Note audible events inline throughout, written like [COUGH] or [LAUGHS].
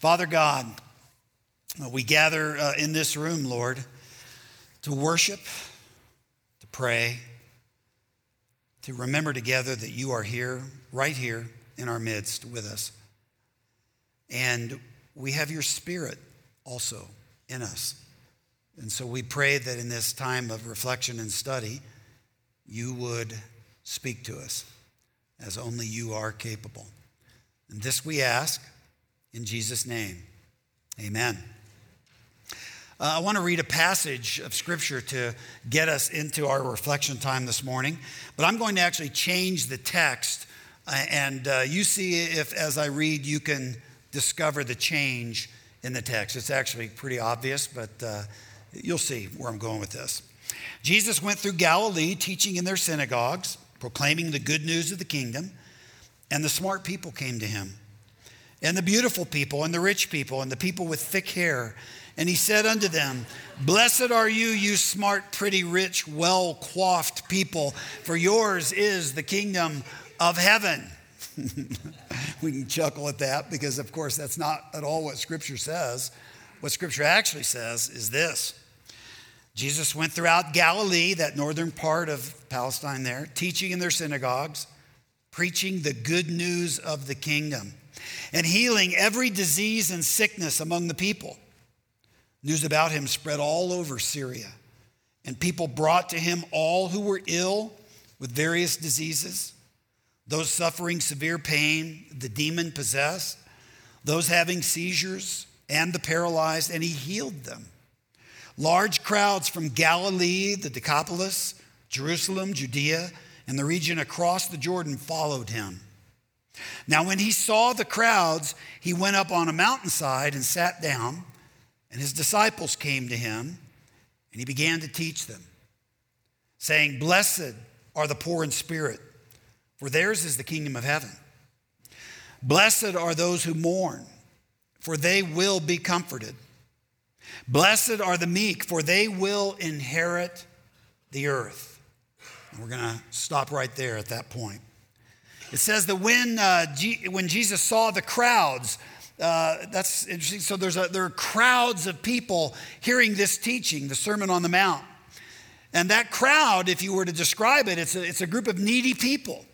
Father God, we gather uh, in this room, Lord, to worship, to pray, to remember together that you are here, right here in our midst with us. And we have your spirit also in us. And so we pray that in this time of reflection and study, you would speak to us as only you are capable. And this we ask in Jesus' name. Amen. Uh, I want to read a passage of scripture to get us into our reflection time this morning, but I'm going to actually change the text. Uh, and uh, you see if, as I read, you can discover the change in the text. It's actually pretty obvious, but uh, you'll see where I'm going with this. Jesus went through Galilee, teaching in their synagogues, proclaiming the good news of the kingdom, and the smart people came to him, and the beautiful people, and the rich people, and the people with thick hair and he said unto them, Blessed are you, you smart, pretty, rich, well coiffed people, for yours is the kingdom of heaven. [LAUGHS] we can chuckle at that because, of course, that's not at all what Scripture says. What Scripture actually says is this Jesus went throughout Galilee, that northern part of Palestine there, teaching in their synagogues, preaching the good news of the kingdom, and healing every disease and sickness among the people. News about him spread all over Syria, and people brought to him all who were ill with various diseases, those suffering severe pain, the demon possessed, those having seizures, and the paralyzed, and he healed them. Large crowds from Galilee, the Decapolis, Jerusalem, Judea, and the region across the Jordan followed him. Now, when he saw the crowds, he went up on a mountainside and sat down. And his disciples came to him, and he began to teach them, saying, Blessed are the poor in spirit, for theirs is the kingdom of heaven. Blessed are those who mourn, for they will be comforted. Blessed are the meek, for they will inherit the earth. And we're going to stop right there at that point. It says that when, uh, G- when Jesus saw the crowds, uh, that's interesting. So there's a, there are crowds of people hearing this teaching, the Sermon on the Mount. And that crowd, if you were to describe it, it's a, it's a group of needy people.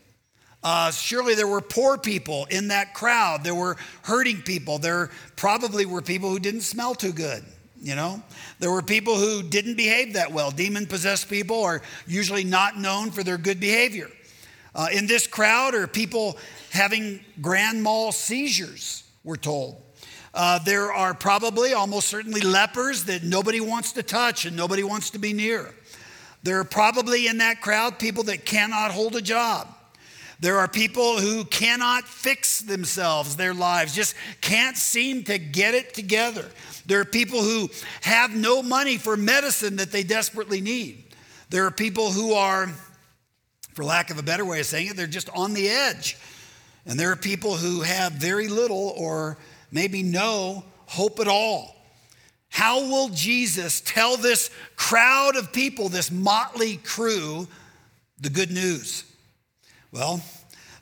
Uh, surely there were poor people in that crowd. There were hurting people. There probably were people who didn't smell too good. You know, there were people who didn't behave that well. Demon possessed people are usually not known for their good behavior. Uh, in this crowd are people having grand mal seizures we're told. Uh, there are probably, almost certainly, lepers that nobody wants to touch and nobody wants to be near. There are probably in that crowd people that cannot hold a job. There are people who cannot fix themselves, their lives, just can't seem to get it together. There are people who have no money for medicine that they desperately need. There are people who are, for lack of a better way of saying it, they're just on the edge. And there are people who have very little or maybe no hope at all. How will Jesus tell this crowd of people, this motley crew, the good news? Well,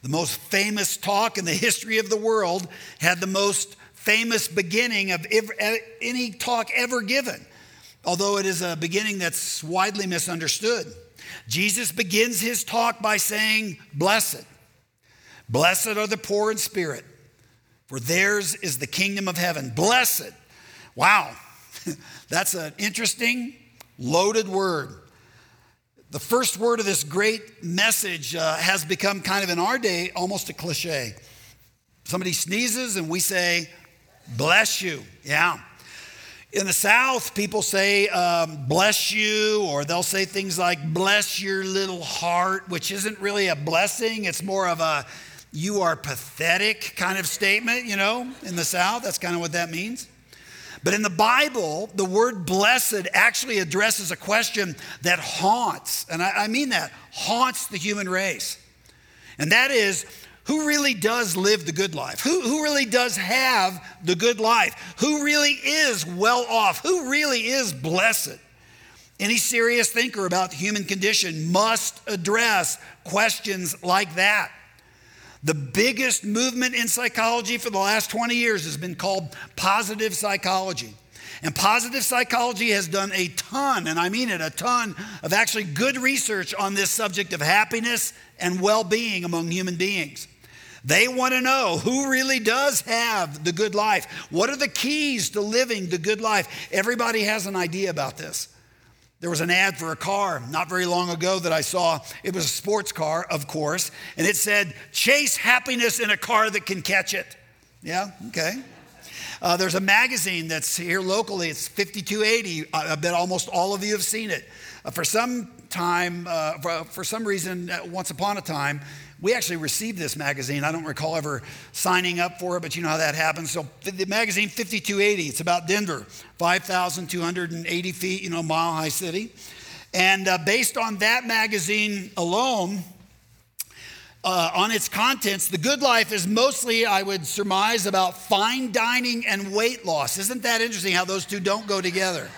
the most famous talk in the history of the world had the most famous beginning of any talk ever given, although it is a beginning that's widely misunderstood. Jesus begins his talk by saying, Blessed. Blessed are the poor in spirit, for theirs is the kingdom of heaven. Blessed. Wow, [LAUGHS] that's an interesting, loaded word. The first word of this great message uh, has become kind of in our day almost a cliche. Somebody sneezes and we say, bless you. Yeah. In the South, people say, um, bless you, or they'll say things like, bless your little heart, which isn't really a blessing. It's more of a, you are pathetic kind of statement, you know, in the South. That's kind of what that means. But in the Bible, the word blessed actually addresses a question that haunts, and I, I, mean that, haunts the human race. And that is, who really does live the good life? Who, who really does have the good life? Who really is well off? Who really is blessed? Any serious thinker about the human condition must address questions like that. The biggest movement in psychology for the last 20 years has been called positive psychology. And positive psychology has done a ton, and I mean it, a ton of actually good research on this subject of happiness and well being among human beings. They want to know who really does have the good life. What are the keys to living the good life? Everybody has an idea about this. There was an ad for a car not very long ago that I saw. It was a sports car, of course, and it said, Chase happiness in a car that can catch it. Yeah, okay. Uh, there's a magazine that's here locally. It's 5280. I, bet almost all of you have seen it. Uh, for some time, uh, for, for, some reason, uh, once upon a time, we actually received this magazine. I don't recall ever signing up for it, but you know how that happens. So the magazine 5280, it's about Denver, 5,280 feet, you know, mile high city. And uh, based on that magazine alone, uh, on its contents, the good life is mostly, I would surmise, about fine dining and weight loss. Isn't that interesting how those two don't go together?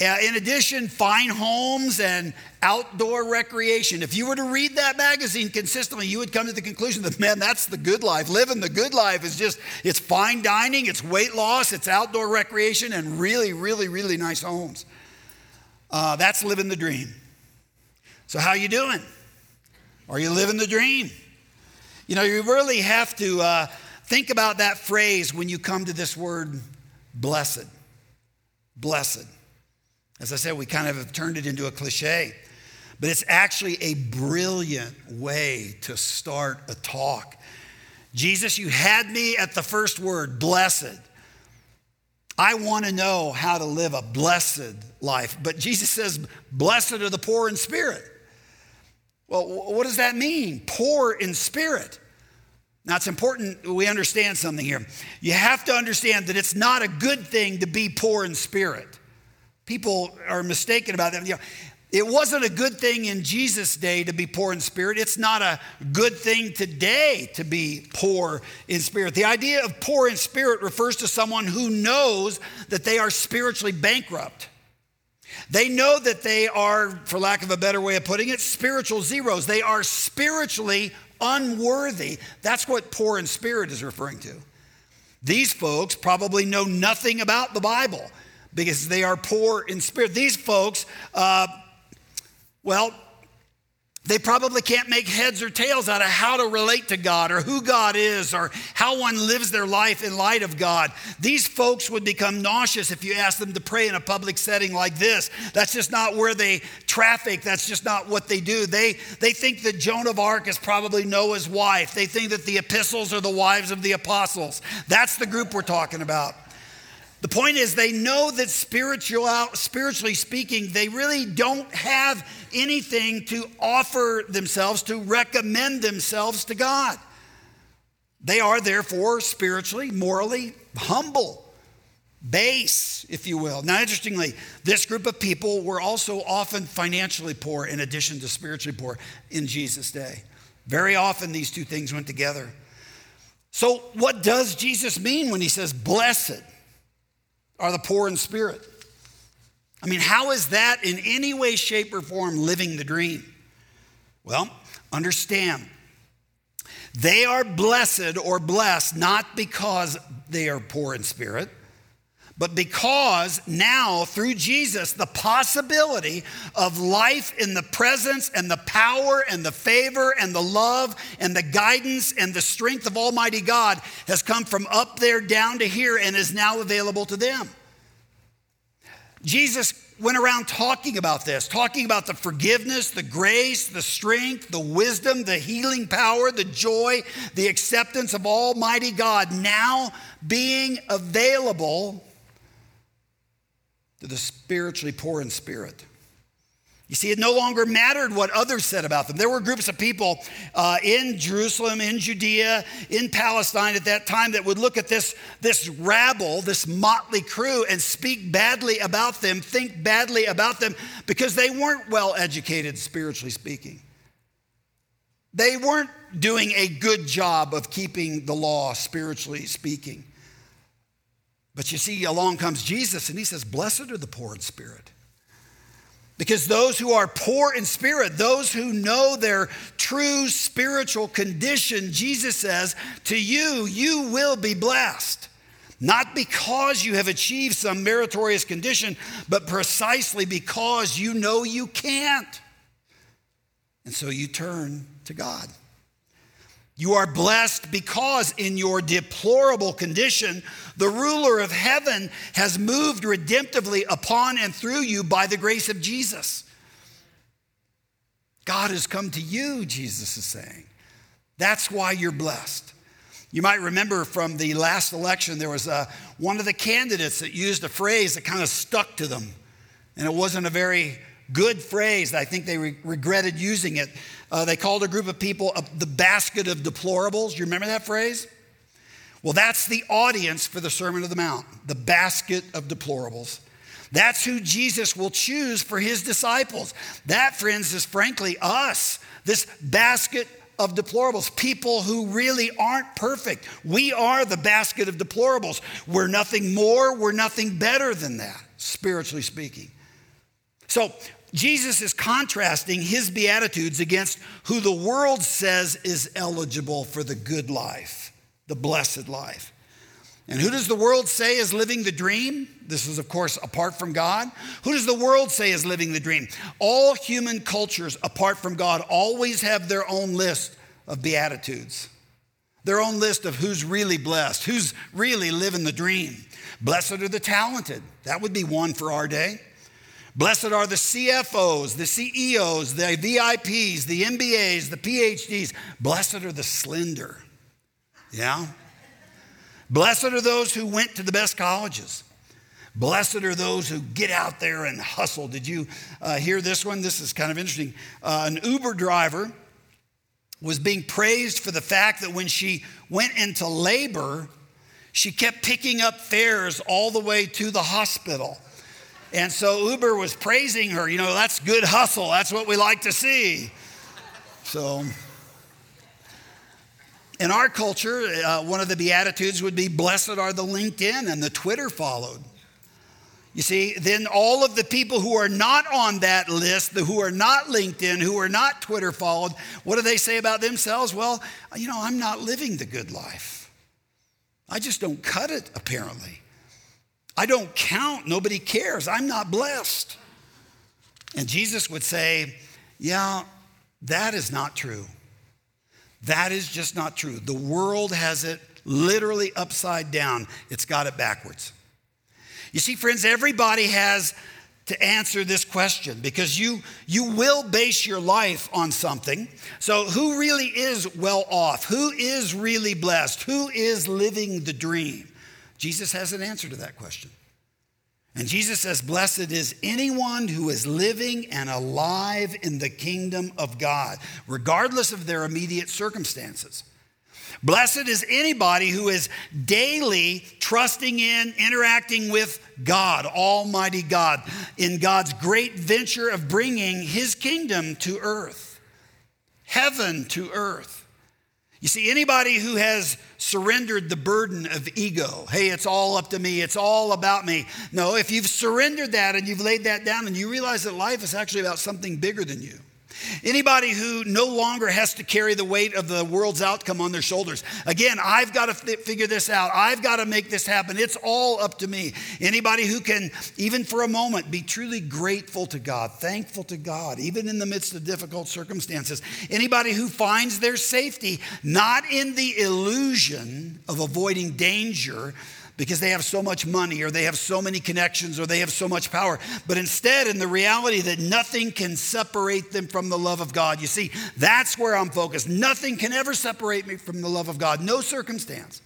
Uh, in addition, fine homes and outdoor recreation. If you were to read that magazine consistently, you would come to the conclusion that, man, that's the good life. Living the good life is just, it's fine dining, it's weight loss, it's outdoor recreation, and really, really, really nice homes. Uh, that's living the dream. So, how you doing? Are you living the dream? You know, you really have to uh, think about that phrase when you come to this word blessed. Blessed. As I said, we kind of have turned it into a cliche, but it's actually a brilliant way to start a talk. Jesus, you had me at the first word, blessed. I want to know how to live a blessed life. But Jesus says, Blessed are the poor in spirit. Well, what does that mean? Poor in spirit. Now, it's important we understand something here. You have to understand that it's not a good thing to be poor in spirit. People are mistaken about that. You know, it wasn't a good thing in Jesus' day to be poor in spirit. It's not a good thing today to be poor in spirit. The idea of poor in spirit refers to someone who knows that they are spiritually bankrupt. They know that they are, for lack of a better way of putting it, spiritual zeros. They are spiritually unworthy. That's what poor in spirit is referring to. These folks probably know nothing about the Bible because they are poor in spirit. These folks, uh, well, they probably can't make heads or tails out of how to relate to God or who God is or how one lives their life in light of God. These folks would become nauseous if you asked them to pray in a public setting like this. That's just not where they traffic. That's just not what they do. They, they think that Joan of Arc is probably Noah's wife. They think that the epistles are the wives of the apostles. That's the group we're talking about. The point is, they know that spiritual, spiritually speaking, they really don't have anything to offer themselves, to recommend themselves to God. They are therefore spiritually, morally humble, base, if you will. Now, interestingly, this group of people were also often financially poor in addition to spiritually poor in Jesus' day. Very often, these two things went together. So, what does Jesus mean when he says, blessed? Are the poor in spirit. I mean, how is that in any way, shape, or form living the dream? Well, understand. They are blessed or blessed not because they are poor in spirit, but because now, through Jesus, the possibility of life in the presence and the power and the favor and the love and the guidance and the strength of Almighty God has come from up there down to here and is now available to them. Jesus went around talking about this, talking about the forgiveness, the grace, the strength, the wisdom, the healing power, the joy, the acceptance of Almighty God now being available to the spiritually poor in spirit. You see, it no longer mattered what others said about them. There were groups of people uh, in Jerusalem, in Judea, in Palestine at that time that would look at this, this rabble, this motley crew, and speak badly about them, think badly about them, because they weren't well educated, spiritually speaking. They weren't doing a good job of keeping the law, spiritually speaking. But you see, along comes Jesus, and he says, Blessed are the poor in spirit. Because those who are poor in spirit, those who know their true spiritual condition, Jesus says, to you, you will be blessed. Not because you have achieved some meritorious condition, but precisely because you know you can't. And so you turn to God. You are blessed because, in your deplorable condition, the ruler of heaven has moved redemptively upon and through you by the grace of Jesus. God has come to you, Jesus is saying. That's why you're blessed. You might remember from the last election, there was a, uh, one of the candidates that used a phrase that kind of stuck to them. And it wasn't a very good phrase. I think they re- regretted using it. Uh, they called a group of people uh, the basket of deplorables. You remember that phrase? Well, that's the audience for the Sermon of the Mount, the basket of deplorables. That's who Jesus will choose for his disciples. That, friends, is frankly us, this basket of deplorables, people who really aren't perfect. We are the basket of deplorables. We're nothing more, we're nothing better than that, spiritually speaking. So, Jesus is contrasting his Beatitudes against who the world says is eligible for the good life, the blessed life. And who does the world say is living the dream? This is, of course, apart from God. Who does the world say is living the dream? All human cultures, apart from God, always have their own list of Beatitudes, their own list of who's really blessed, who's really living the dream. Blessed are the talented. That would be one for our day. Blessed are the CFOs, the CEOs, the VIPs, the MBAs, the PhDs. Blessed are the slender. Yeah? Blessed are those who went to the best colleges. Blessed are those who get out there and hustle. Did you uh, hear this one? This is kind of interesting. Uh, an Uber driver was being praised for the fact that when she went into labor, she kept picking up fares all the way to the hospital. And so Uber was praising her. You know, that's good hustle. That's what we like to see. So, in our culture, uh, one of the Beatitudes would be Blessed are the LinkedIn, and the Twitter followed. You see, then all of the people who are not on that list, who are not LinkedIn, who are not Twitter followed, what do they say about themselves? Well, you know, I'm not living the good life. I just don't cut it, apparently. I don't count. Nobody cares. I'm not blessed. And Jesus would say, Yeah, that is not true. That is just not true. The world has it literally upside down, it's got it backwards. You see, friends, everybody has to answer this question because you, you will base your life on something. So, who really is well off? Who is really blessed? Who is living the dream? Jesus has an answer to that question. And Jesus says, Blessed is anyone who is living and alive in the kingdom of God, regardless of their immediate circumstances. Blessed is anybody who is daily trusting in, interacting with God, Almighty God, in God's great venture of bringing His kingdom to earth, heaven to earth. You see, anybody who has surrendered the burden of ego, hey, it's all up to me, it's all about me. No, if you've surrendered that and you've laid that down and you realize that life is actually about something bigger than you. Anybody who no longer has to carry the weight of the world's outcome on their shoulders. Again, I've got to th- figure this out. I've got to make this happen. It's all up to me. Anybody who can, even for a moment, be truly grateful to God, thankful to God, even in the midst of difficult circumstances. Anybody who finds their safety not in the illusion of avoiding danger because they have so much money or they have so many connections or they have so much power, but instead in the reality that nothing can separate them from the love of God. You see, that's where I'm focused. Nothing can ever separate me from the love of God, no circumstance.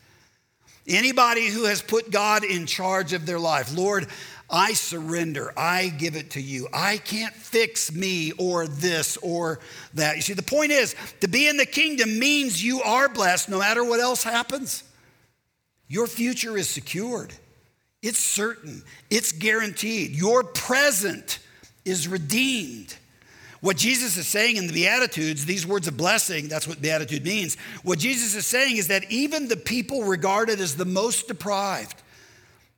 Anybody who has put God in charge of their life, Lord, I surrender. I give it to you. I can't fix me or this or that. You see, the point is to be in the kingdom means you are blessed no matter what else happens. Your future is secured, it's certain, it's guaranteed. Your present is redeemed. What Jesus is saying in the Beatitudes, these words of blessing, that's what Beatitude means. What Jesus is saying is that even the people regarded as the most deprived,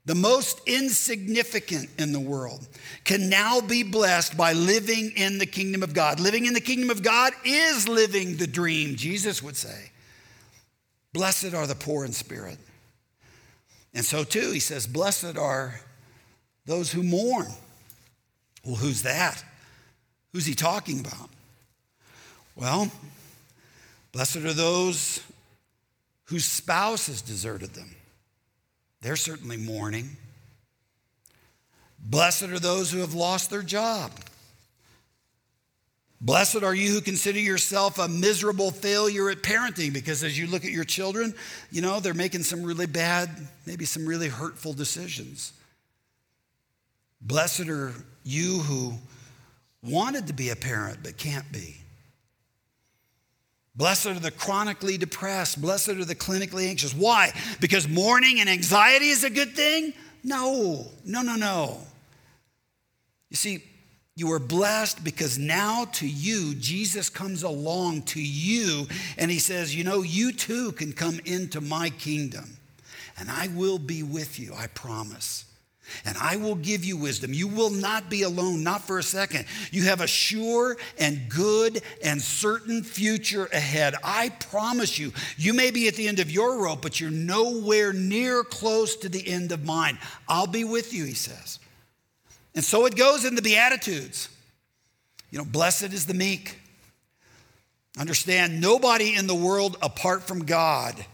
the most insignificant in the world, can now be blessed by living in the kingdom of God. Living in the kingdom of God is living the dream, Jesus would say. Blessed are the poor in spirit. And so, too, he says, Blessed are those who mourn. Well, who's that? Who's he talking about? Well, blessed are those whose spouse has deserted them. They're certainly mourning. Blessed are those who have lost their job. Blessed are you who consider yourself a miserable failure at parenting because as you look at your children, you know, they're making some really bad, maybe some really hurtful decisions. Blessed are you who wanted to be a parent but can't be. Blessed are the chronically depressed. Blessed are the clinically anxious. Why? Because mourning and anxiety is a good thing? No, no, no, no. You see, you are blessed because now to you, Jesus comes along to you and he says, You know, you too can come into my kingdom and I will be with you, I promise. And I will give you wisdom. You will not be alone, not for a second. You have a sure and good and certain future ahead. I promise you. You may be at the end of your rope, but you're nowhere near close to the end of mine. I'll be with you, he says. And so it goes in the Beatitudes. You know, blessed is the meek. Understand, nobody in the world apart from God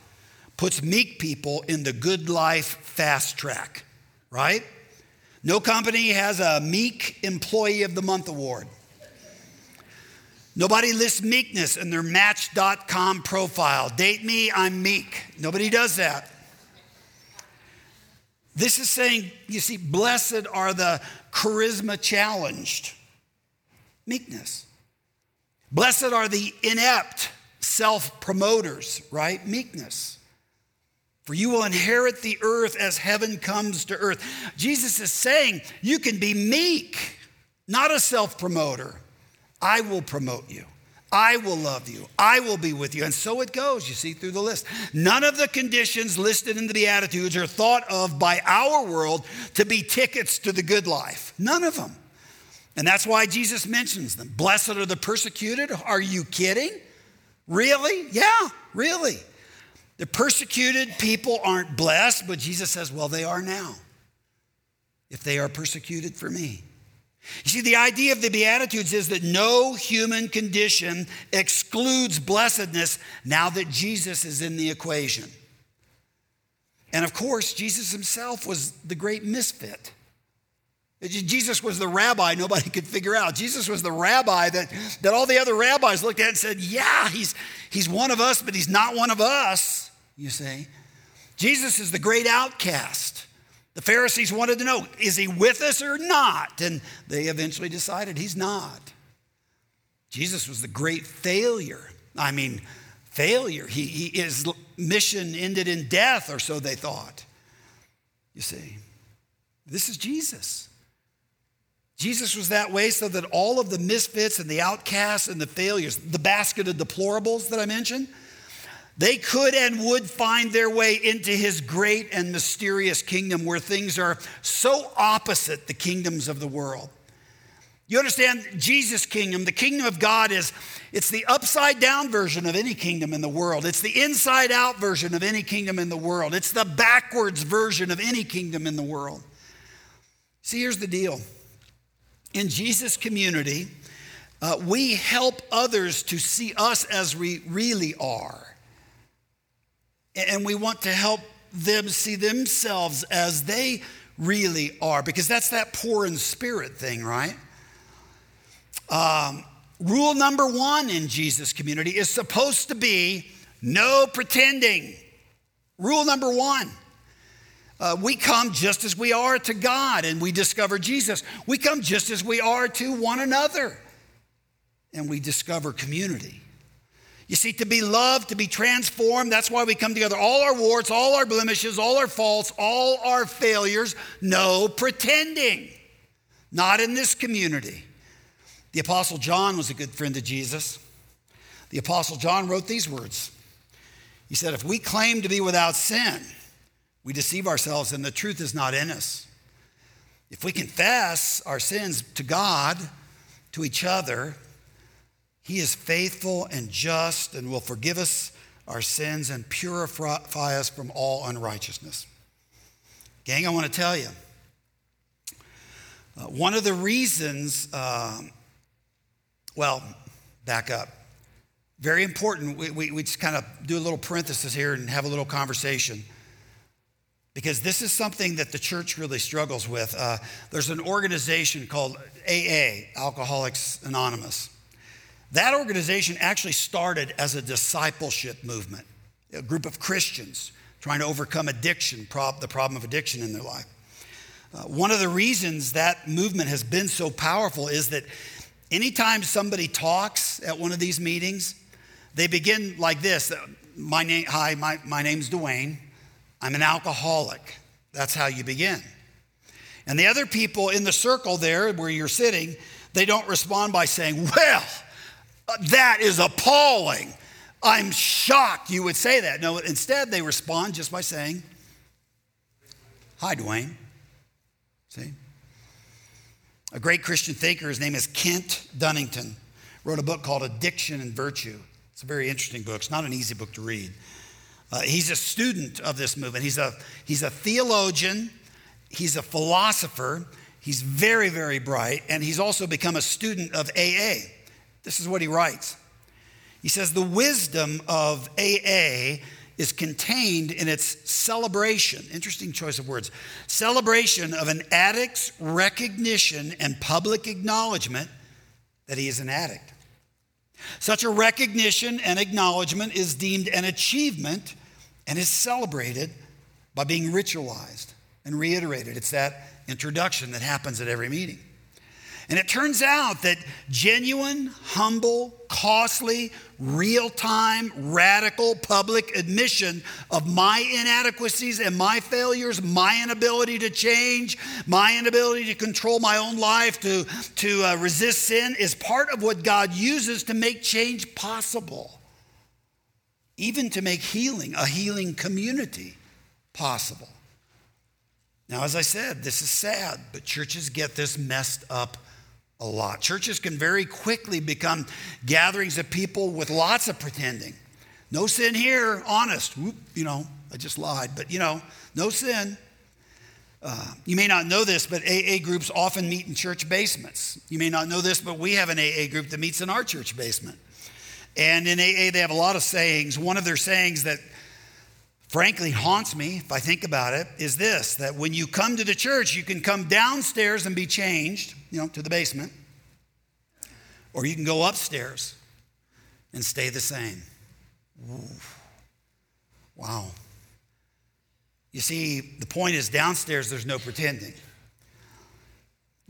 puts meek people in the good life fast track right? No company has a Meek Employee of the Month award. Nobody lists meekness in their Match.com profile. Date me, I'm meek. Nobody does that. This is saying, you see, blessed are the charisma challenged. Meekness. Blessed are the inept self promoters, right? Meekness. For you will inherit the earth as heaven comes to earth. Jesus is saying you can be meek, not a self promoter. I will promote you. I will love you. I will be with you. And so it goes, you see, through the list. None of the conditions listed in the Beatitudes are thought of by our world to be tickets to the good life. None of them. And that's why Jesus mentions them. Blessed are the persecuted. Are you kidding? Really? Yeah, really. The persecuted people aren't blessed, but Jesus says, well, they are now if they are persecuted for me. You see, the idea of the Beatitudes is that no human condition excludes blessedness now that Jesus is in the equation. And of course, Jesus himself was the great misfit. Jesus was the rabbi nobody could figure out. Jesus was the rabbi that, that all the other rabbis looked at and said, Yeah, he's, he's one of us, but he's not one of us you see. Jesus is the great outcast. The Pharisees wanted to know, is he with us or not? And they eventually decided he's not. Jesus was the great failure. I mean, failure. He, he, his mission ended in death, or so they thought. You see, this is Jesus. Jesus was that way so that all of the misfits and the outcasts and the failures, the basket of deplorables that I mentioned, they could and would find their way into his great and mysterious kingdom where things are so opposite the kingdoms of the world. You understand Jesus' kingdom, the kingdom of God is it's the upside down version of any kingdom in the world. It's the inside out version of any kingdom in the world. It's the backwards version of any kingdom in the world. See, here's the deal. In Jesus' community, uh, we help others to see us as we really are. And we want to help them see themselves as they really are, because that's that poor in spirit thing, right? Um, rule number one in Jesus' community is supposed to be no pretending. Rule number one. Uh, we come just as we are to God and we discover Jesus. We come just as we are to one another and we discover community. You see, to be loved, to be transformed, that's why we come together. All our warts, all our blemishes, all our faults, all our failures, no pretending. Not in this community. The Apostle John was a good friend of Jesus. The Apostle John wrote these words He said, If we claim to be without sin, We deceive ourselves and the truth is not in us. If we confess our sins to God, to each other, He is faithful and just and will forgive us our sins and purify us from all unrighteousness. Gang, I want to tell you uh, one of the reasons, uh, well, back up. Very important. We, we, we just kind of do a little parenthesis here and have a little conversation because this is something that the church really struggles with. Uh, there's an organization called AA, Alcoholics Anonymous. That organization actually started as a discipleship movement, a group of Christians trying to overcome addiction, prob- the problem of addiction in their life. Uh, one of the reasons that movement has been so powerful is that anytime somebody talks at one of these meetings, they begin like this my name, Hi, my, my name's Dwayne. I'm an alcoholic. That's how you begin. And the other people in the circle there where you're sitting, they don't respond by saying, Well, that is appalling. I'm shocked you would say that. No, instead, they respond just by saying, Hi, Dwayne. See? A great Christian thinker, his name is Kent Dunnington, wrote a book called Addiction and Virtue. It's a very interesting book. It's not an easy book to read. Uh, he's a student of this movement. He's a, he's a theologian, he's a philosopher, he's very, very bright, and he's also become a student of AA. This is what he writes. He says, The wisdom of AA is contained in its celebration, interesting choice of words, celebration of an addict's recognition and public acknowledgement that he is an addict. Such a recognition and acknowledgement is deemed an achievement and is celebrated by being ritualized and reiterated. It's that introduction that happens at every meeting. And it turns out that genuine, humble, costly, real time, radical public admission of my inadequacies and my failures, my inability to change, my inability to control my own life, to, to uh, resist sin, is part of what God uses to make change possible even to make healing, a healing community, possible. Now, as I said, this is sad, but churches get this messed up a lot. Churches can very quickly become gatherings of people with lots of pretending. No sin here, honest. Whoop, you know, I just lied, but you know, no sin. Uh, you may not know this, but AA groups often meet in church basements. You may not know this, but we have an AA group that meets in our church basement. And in AA, they have a lot of sayings. One of their sayings that frankly haunts me, if I think about it, is this that when you come to the church, you can come downstairs and be changed, you know, to the basement, or you can go upstairs and stay the same. Ooh. Wow. You see, the point is downstairs, there's no pretending.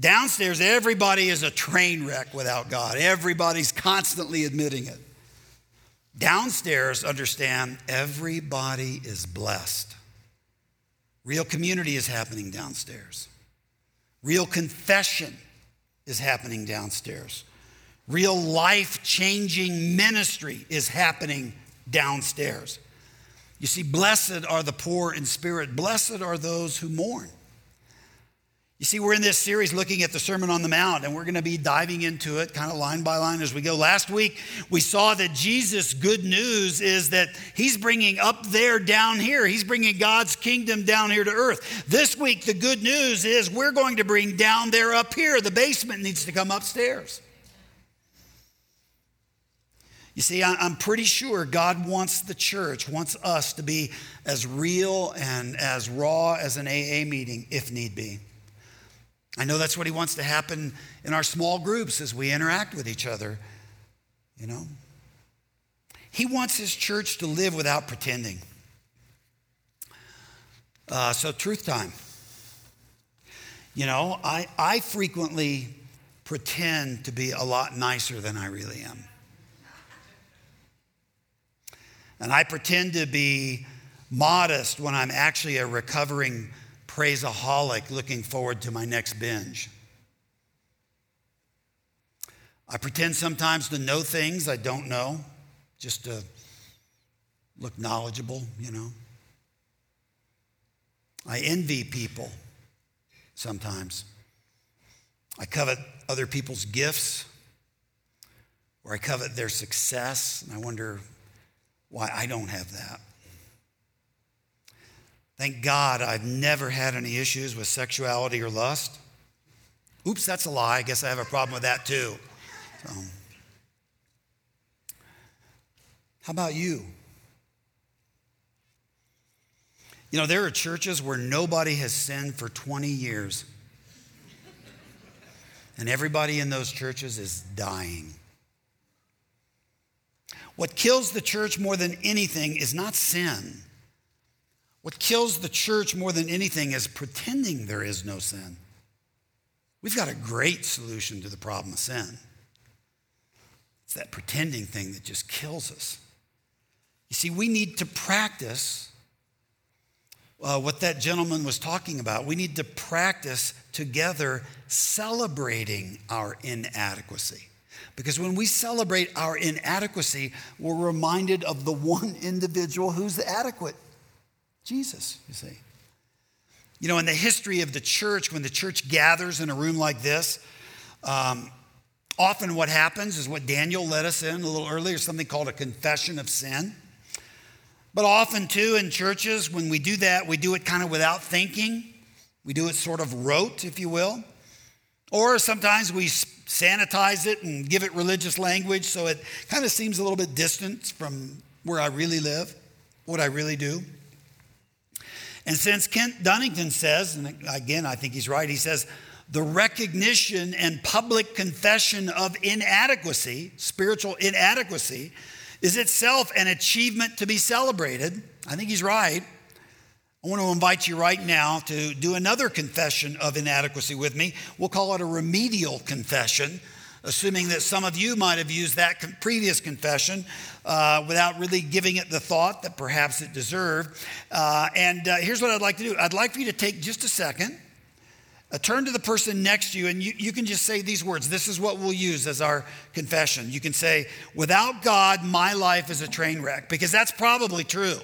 Downstairs, everybody is a train wreck without God. Everybody's constantly admitting it. Downstairs, understand everybody is blessed. Real community is happening downstairs. Real confession is happening downstairs. Real life changing ministry is happening downstairs. You see, blessed are the poor in spirit, blessed are those who mourn. You see, we're in this series looking at the Sermon on the Mount, and we're going to be diving into it kind of line by line as we go. Last week, we saw that Jesus' good news is that he's bringing up there down here. He's bringing God's kingdom down here to earth. This week, the good news is we're going to bring down there up here. The basement needs to come upstairs. You see, I'm pretty sure God wants the church, wants us to be as real and as raw as an AA meeting, if need be. I know that's what he wants to happen in our small groups as we interact with each other, you know. He wants his church to live without pretending. Uh, so, truth time. You know, I, I frequently pretend to be a lot nicer than I really am. And I pretend to be modest when I'm actually a recovering praiseaholic looking forward to my next binge. I pretend sometimes to know things I don't know, just to look knowledgeable, you know. I envy people sometimes. I covet other people's gifts, or I covet their success, and I wonder why I don't have that. Thank God I've never had any issues with sexuality or lust. Oops, that's a lie. I guess I have a problem with that too. So, how about you? You know, there are churches where nobody has sinned for 20 years. And everybody in those churches is dying. What kills the church more than anything is not sin. What kills the church more than anything is pretending there is no sin. We've got a great solution to the problem of sin. It's that pretending thing that just kills us. You see, we need to practice uh, what that gentleman was talking about. We need to practice together celebrating our inadequacy. Because when we celebrate our inadequacy, we're reminded of the one [LAUGHS] individual who's adequate Jesus, you see. You know, in the history of the church, when the church gathers in a room like this, um, often what happens is what Daniel led us in a little earlier, something called a confession of sin. But often, too, in churches, when we do that, we do it kind of without thinking. We do it sort of rote, if you will. Or sometimes we sanitize it and give it religious language so it kind of seems a little bit distant from where I really live, what I really do. And since Kent Dunnington says, and again, I think he's right, he says, the recognition and public confession of inadequacy, spiritual inadequacy, is itself an achievement to be celebrated. I think he's right. I want to invite you right now to do another confession of inadequacy with me. We'll call it a remedial confession, assuming that some of you might have used that previous confession uh, without really giving it the thought that perhaps it deserved. Uh, and uh, here's what I'd like to do I'd like for you to take just a second. Uh, turn to the person next to you, and you, you can just say these words. This is what we'll use as our confession. You can say, Without God, my life is a train wreck, because that's probably true.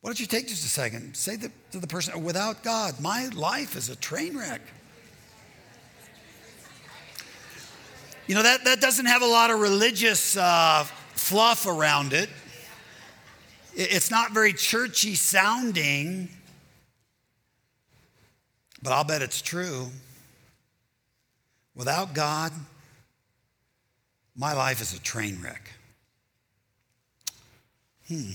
Why don't you take just a second? Say to the person, Without God, my life is a train wreck. You know, that, that doesn't have a lot of religious uh, fluff around it. It's not very churchy sounding, but I'll bet it's true. Without God, my life is a train wreck. Hmm.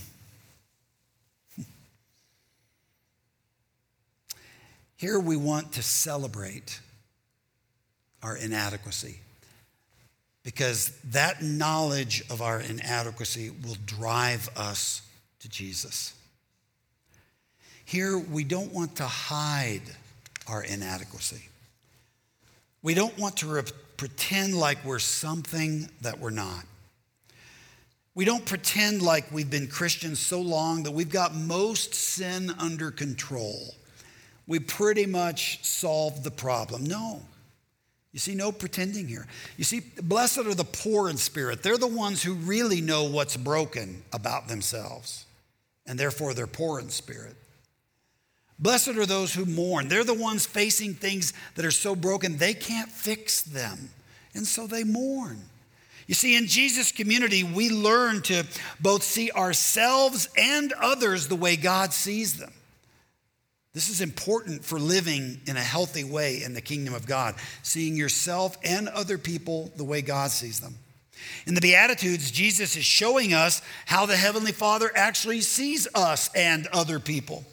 Here we want to celebrate our inadequacy because that knowledge of our inadequacy will drive us to Jesus. Here, we don't want to hide our inadequacy. We don't want to re- pretend like we're something that we're not. We don't pretend like we've been Christians so long that we've got most sin under control. We pretty much solved the problem. No. You see, no pretending here. You see, blessed are the poor in spirit. They're the ones who really know what's broken about themselves, and therefore they're poor in spirit. Blessed are those who mourn. They're the ones facing things that are so broken they can't fix them, and so they mourn. You see, in Jesus' community, we learn to both see ourselves and others the way God sees them. This is important for living in a healthy way in the kingdom of God, seeing yourself and other people the way God sees them. In the Beatitudes, Jesus is showing us how the Heavenly Father actually sees us and other people.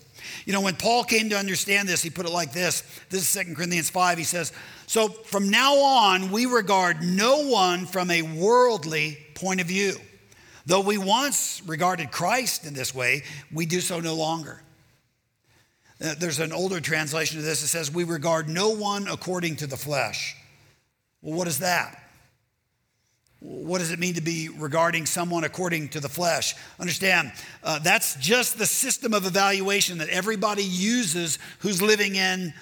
You know, when Paul came to understand this, he put it like this. This is 2 Corinthians 5. He says, So from now on, we regard no one from a worldly point of view. Though we once regarded Christ in this way, we do so no longer. Uh, there's an older translation of this that says, We regard no one according to the flesh. Well, what is that? What does it mean to be regarding someone according to the flesh? Understand, uh, that's just the system of evaluation that everybody uses who's living in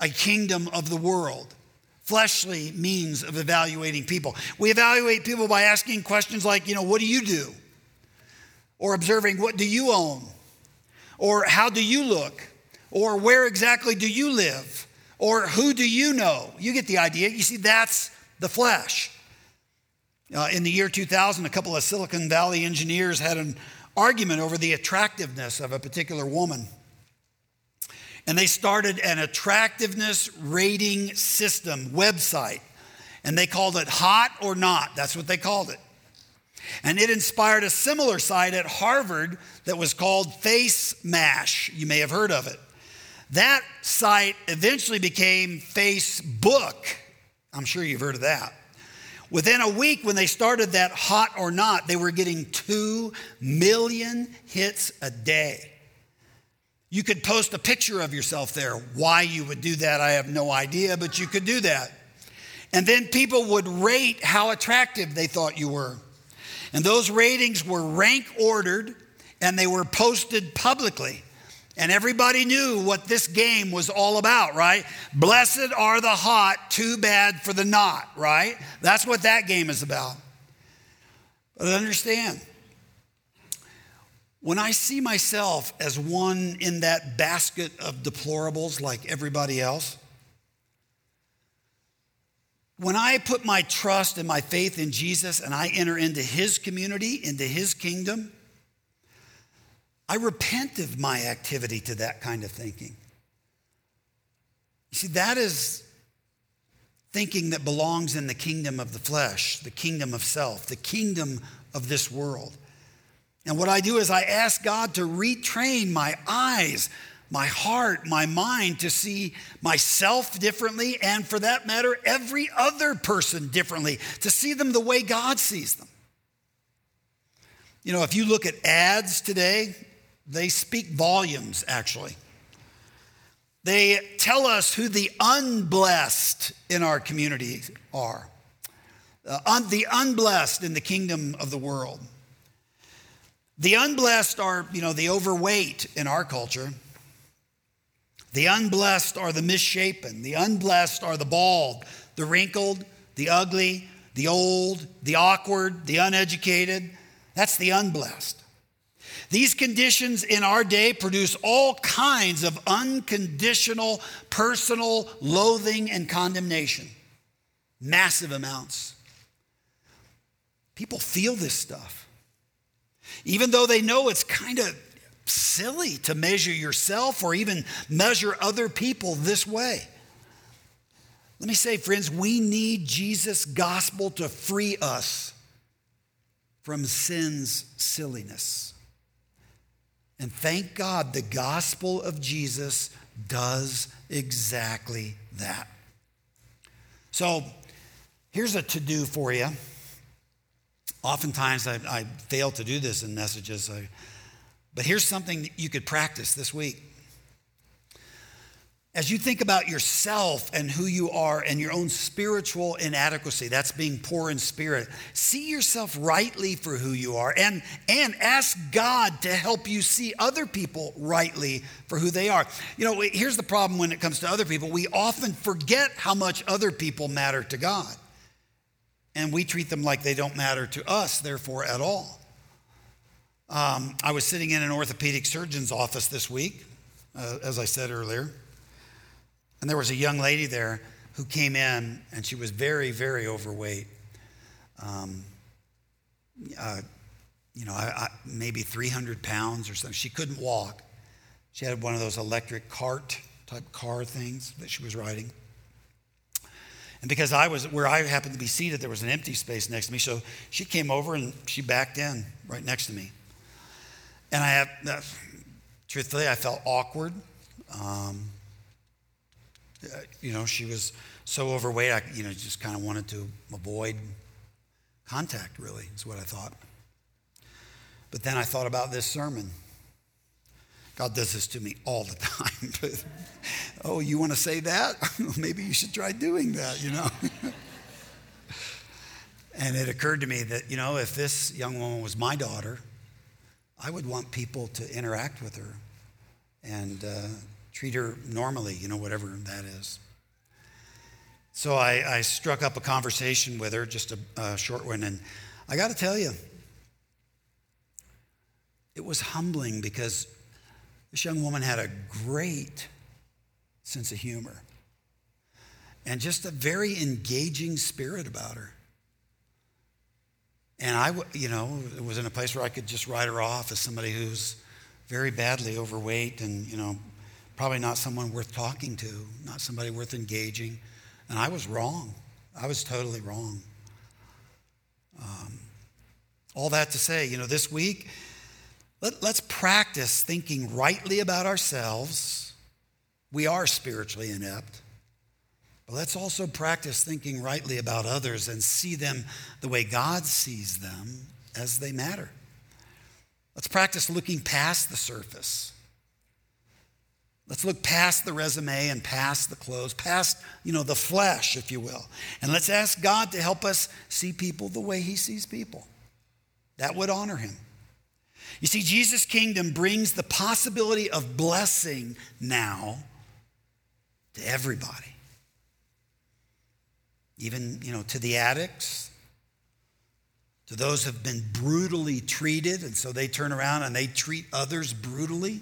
a kingdom of the world. Fleshly means of evaluating people. We evaluate people by asking questions like, you know, what do you do? Or observing, what do you own? Or how do you look? Or where exactly do you live? Or who do you know? You get the idea. You see, that's the flesh. Uh, in the year 2000, a couple of Silicon Valley engineers had an argument over the attractiveness of a particular woman. And they started an attractiveness rating system website. And they called it Hot or Not. That's what they called it. And it inspired a similar site at Harvard that was called Face Mash. You may have heard of it. That site eventually became Facebook. I'm sure you've heard of that. Within a week, when they started that hot or not, they were getting 2 million hits a day. You could post a picture of yourself there. Why you would do that, I have no idea, but you could do that. And then people would rate how attractive they thought you were. And those ratings were rank ordered and they were posted publicly. And everybody knew what this game was all about, right? Blessed are the hot, too bad for the not, right? That's what that game is about. But understand, when I see myself as one in that basket of deplorables like everybody else, when I put my trust and my faith in Jesus and I enter into his community, into his kingdom, I repent of my activity to that kind of thinking. You see, that is thinking that belongs in the kingdom of the flesh, the kingdom of self, the kingdom of this world. And what I do is I ask God to retrain my eyes, my heart, my mind to see myself differently, and for that matter, every other person differently, to see them the way God sees them. You know, if you look at ads today, they speak volumes, actually. They tell us who the unblessed in our community are, uh, un- the unblessed in the kingdom of the world. The unblessed are, you know, the overweight in our culture. The unblessed are the misshapen. The unblessed are the bald, the wrinkled, the ugly, the old, the awkward, the uneducated. That's the unblessed. These conditions in our day produce all kinds of unconditional personal loathing and condemnation, massive amounts. People feel this stuff even though they know it's kind of silly to measure yourself or even measure other people this way. Let me say, friends, we need Jesus' gospel to free us from sin's silliness. And thank God the gospel of Jesus does exactly that. So here's a to do for you. Oftentimes, I, I fail to do this in messages. I, but here's something you could practice this week. As you think about yourself and who you are and your own spiritual inadequacy, that's being poor in spirit, see yourself rightly for who you are and, and ask God to help you see other people rightly for who they are. You know, here's the problem when it comes to other people we often forget how much other people matter to God and we treat them like they don't matter to us, therefore, at all. Um, I was sitting in an orthopedic surgeon's office this week, uh, as I said earlier, and there was a young lady there who came in, and she was very, very overweight. Um, uh, you know, I, I, maybe 300 pounds or something. She couldn't walk. She had one of those electric cart type car things that she was riding. And because I was where I happened to be seated, there was an empty space next to me. So she came over and she backed in right next to me. And I have, uh, truthfully, I felt awkward. Um, you know, she was so overweight, I, you know, just kind of wanted to avoid contact, really, is what I thought. But then I thought about this sermon. God does this to me all the [LAUGHS] time. oh, you want to say that? [LAUGHS] Maybe you should try doing that, you know? [LAUGHS] and it occurred to me that, you know, if this young woman was my daughter, I would want people to interact with her and uh, treat her normally, you know, whatever that is. So I, I struck up a conversation with her, just a, a short one, and I got to tell you, it was humbling because This young woman had a great sense of humor and just a very engaging spirit about her. And I, you know, was in a place where I could just write her off as somebody who's very badly overweight and, you know, probably not someone worth talking to, not somebody worth engaging. And I was wrong. I was totally wrong. Um, all that to say, you know, this week, let, let's practice thinking rightly about ourselves. We are spiritually inept. But let's also practice thinking rightly about others and see them the way God sees them as they matter. Let's practice looking past the surface. Let's look past the resume and past the clothes, past, you know, the flesh, if you will. And let's ask God to help us see people the way he sees people. That would honor him. You see, Jesus' kingdom brings the possibility of blessing now to everybody even, you know, to the addicts, to those who have been brutally treated, and so they turn around and they treat others brutally,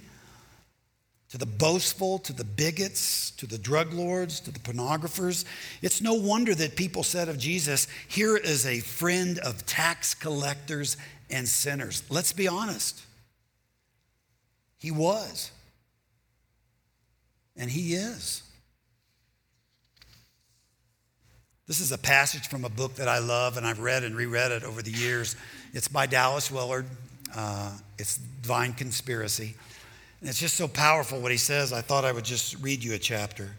to the boastful, to the bigots, to the drug lords, to the pornographers. It's no wonder that people said of Jesus, Here is a friend of tax collectors and sinners. Let's be honest. He was. And he is. This is a passage from a book that I love, and I've read and reread it over the years. It's by Dallas Willard. Uh, it's Divine Conspiracy. And it's just so powerful what he says. I thought I would just read you a chapter.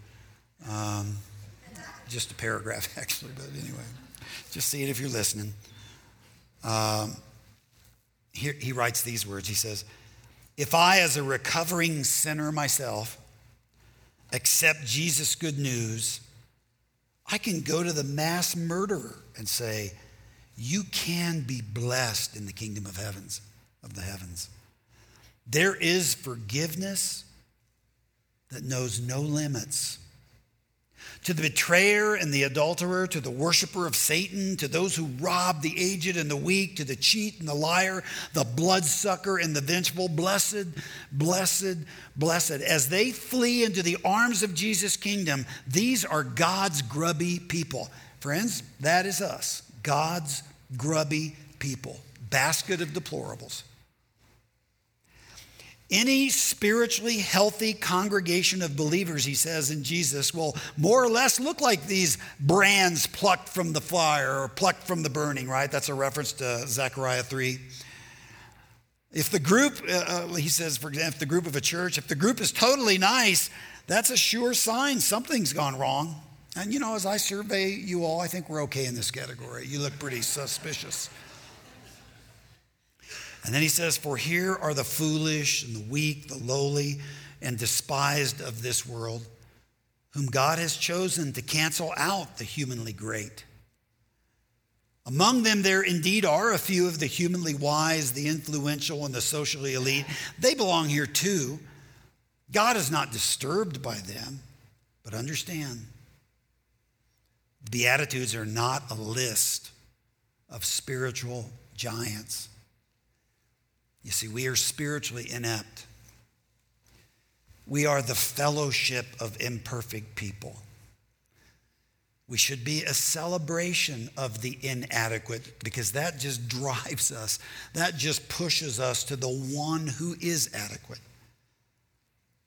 Um, just a paragraph, [LAUGHS] actually, but anyway, just see it if you're listening. Um, here, he writes these words He says, If I, as a recovering sinner myself, accept Jesus' good news, I can go to the mass murderer and say, You can be blessed in the kingdom of heavens, of the heavens. There is forgiveness that knows no limits to the betrayer and the adulterer, to the worshiper of Satan, to those who rob the aged and the weak, to the cheat and the liar, the bloodsucker and the vengeful. Blessed, blessed, blessed. As they flee into the arms of Jesus' kingdom, these are God's grubby people. Friends, that is us, God's grubby people. Basket of deplorables. Any spiritually healthy congregation of believers, he says in Jesus, will more or less look like these brands plucked from the fire or plucked from the burning, right? That's a reference to Zechariah 3. If the group, uh, uh, he says, for example, if the group of a church, if the group is totally nice, that's a sure sign something's gone wrong. And you know, as I survey you all, I think we're okay in this category. You look pretty suspicious. And then he says, For here are the foolish and the weak, the lowly and despised of this world, whom God has chosen to cancel out the humanly great. Among them, there indeed are a few of the humanly wise, the influential, and the socially elite. They belong here too. God is not disturbed by them, but understand the Beatitudes are not a list of spiritual giants. You see, we are spiritually inept. We are the fellowship of imperfect people. We should be a celebration of the inadequate because that just [LAUGHS] drives us. That just pushes us to the one who is adequate.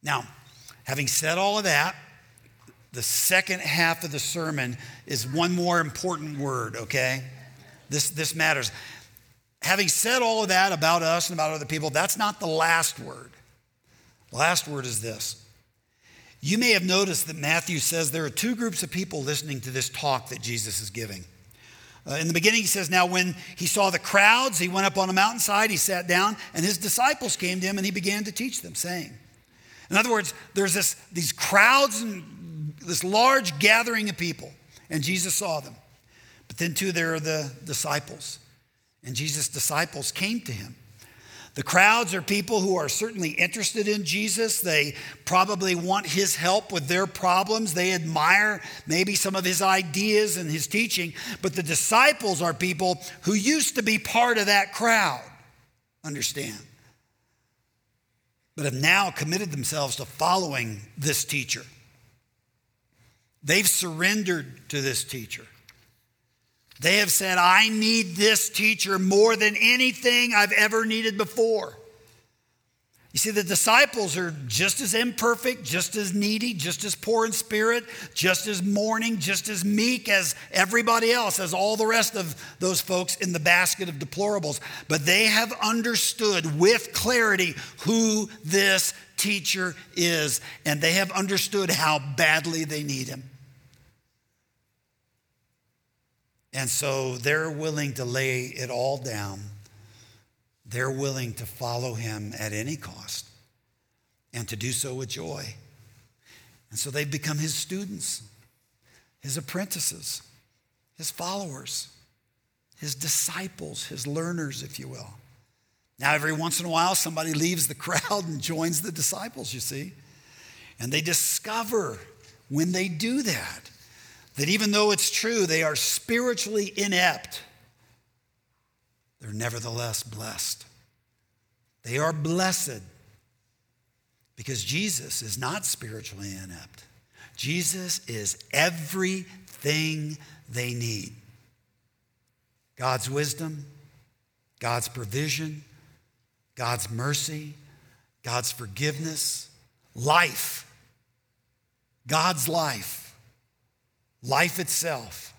Now, having said all of that, the second half of the sermon is one more important word, okay? This, this matters having said all of that about us and about other people, that's not the last word. The last word is this. You may have noticed that Matthew says there are two groups of people listening to this talk that Jesus is giving. Uh, in the beginning, he says, Now, when he saw the crowds, he went up on a mountainside, he sat down, and his disciples came to him, and he began to teach them, saying, In other words, there's this, these crowds and this large gathering of people, and Jesus saw them. But then, too, there are the disciples. And Jesus' disciples came to him. The crowds are people who are certainly interested in Jesus. They probably want his help with their problems. They admire maybe some of his ideas and his teaching. But the disciples are people who used to be part of that crowd. Understand? but have now committed themselves to following this teacher. They've surrendered to this teacher. They have said, I need this teacher more than anything I've ever needed before. You see, the disciples are just as imperfect, just as needy, just as poor in spirit, just as mourning, just as meek as everybody else, as all the rest of those folks in the basket of deplorables. But they have understood with clarity who this teacher is, and they have understood how badly they need him. And so they're willing to lay it all down they're willing to follow him at any cost and to do so with joy. And so they've become his students, his apprentices, his followers, his disciples, his learners, if you will. Now, every once in a while, somebody leaves the [LAUGHS] crowd and joins the disciples, you see. And they discover when they do that, that even though it's true they are spiritually inept, they're nevertheless blessed. They are blessed because Jesus is not spiritually inept. Jesus is everything they need God's wisdom, God's provision, God's mercy, God's forgiveness, life, God's life, life itself.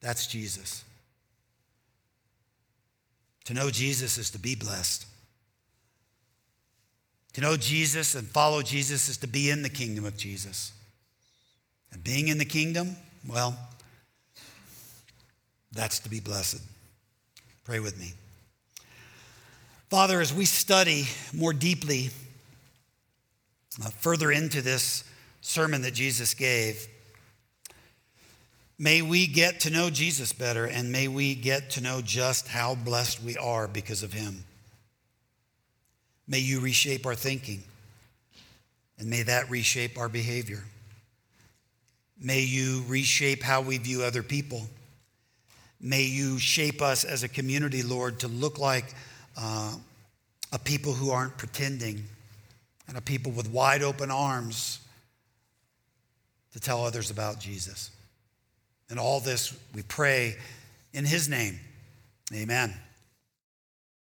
That's Jesus. To know Jesus is to be blessed. To know Jesus and follow Jesus is to be in the kingdom of Jesus. And being in the kingdom, well, that's to be blessed. Pray with me. Father, as we study more deeply uh, further into this sermon that Jesus gave, May we get to know Jesus better and may we get to know just how blessed we are because of him. May you reshape our thinking and may that reshape our behavior. May you reshape how we view other people. May you shape us as a community, Lord, to look like uh, a people who aren't pretending and a people with wide open arms to tell others about Jesus. And all this we pray in his name. Amen.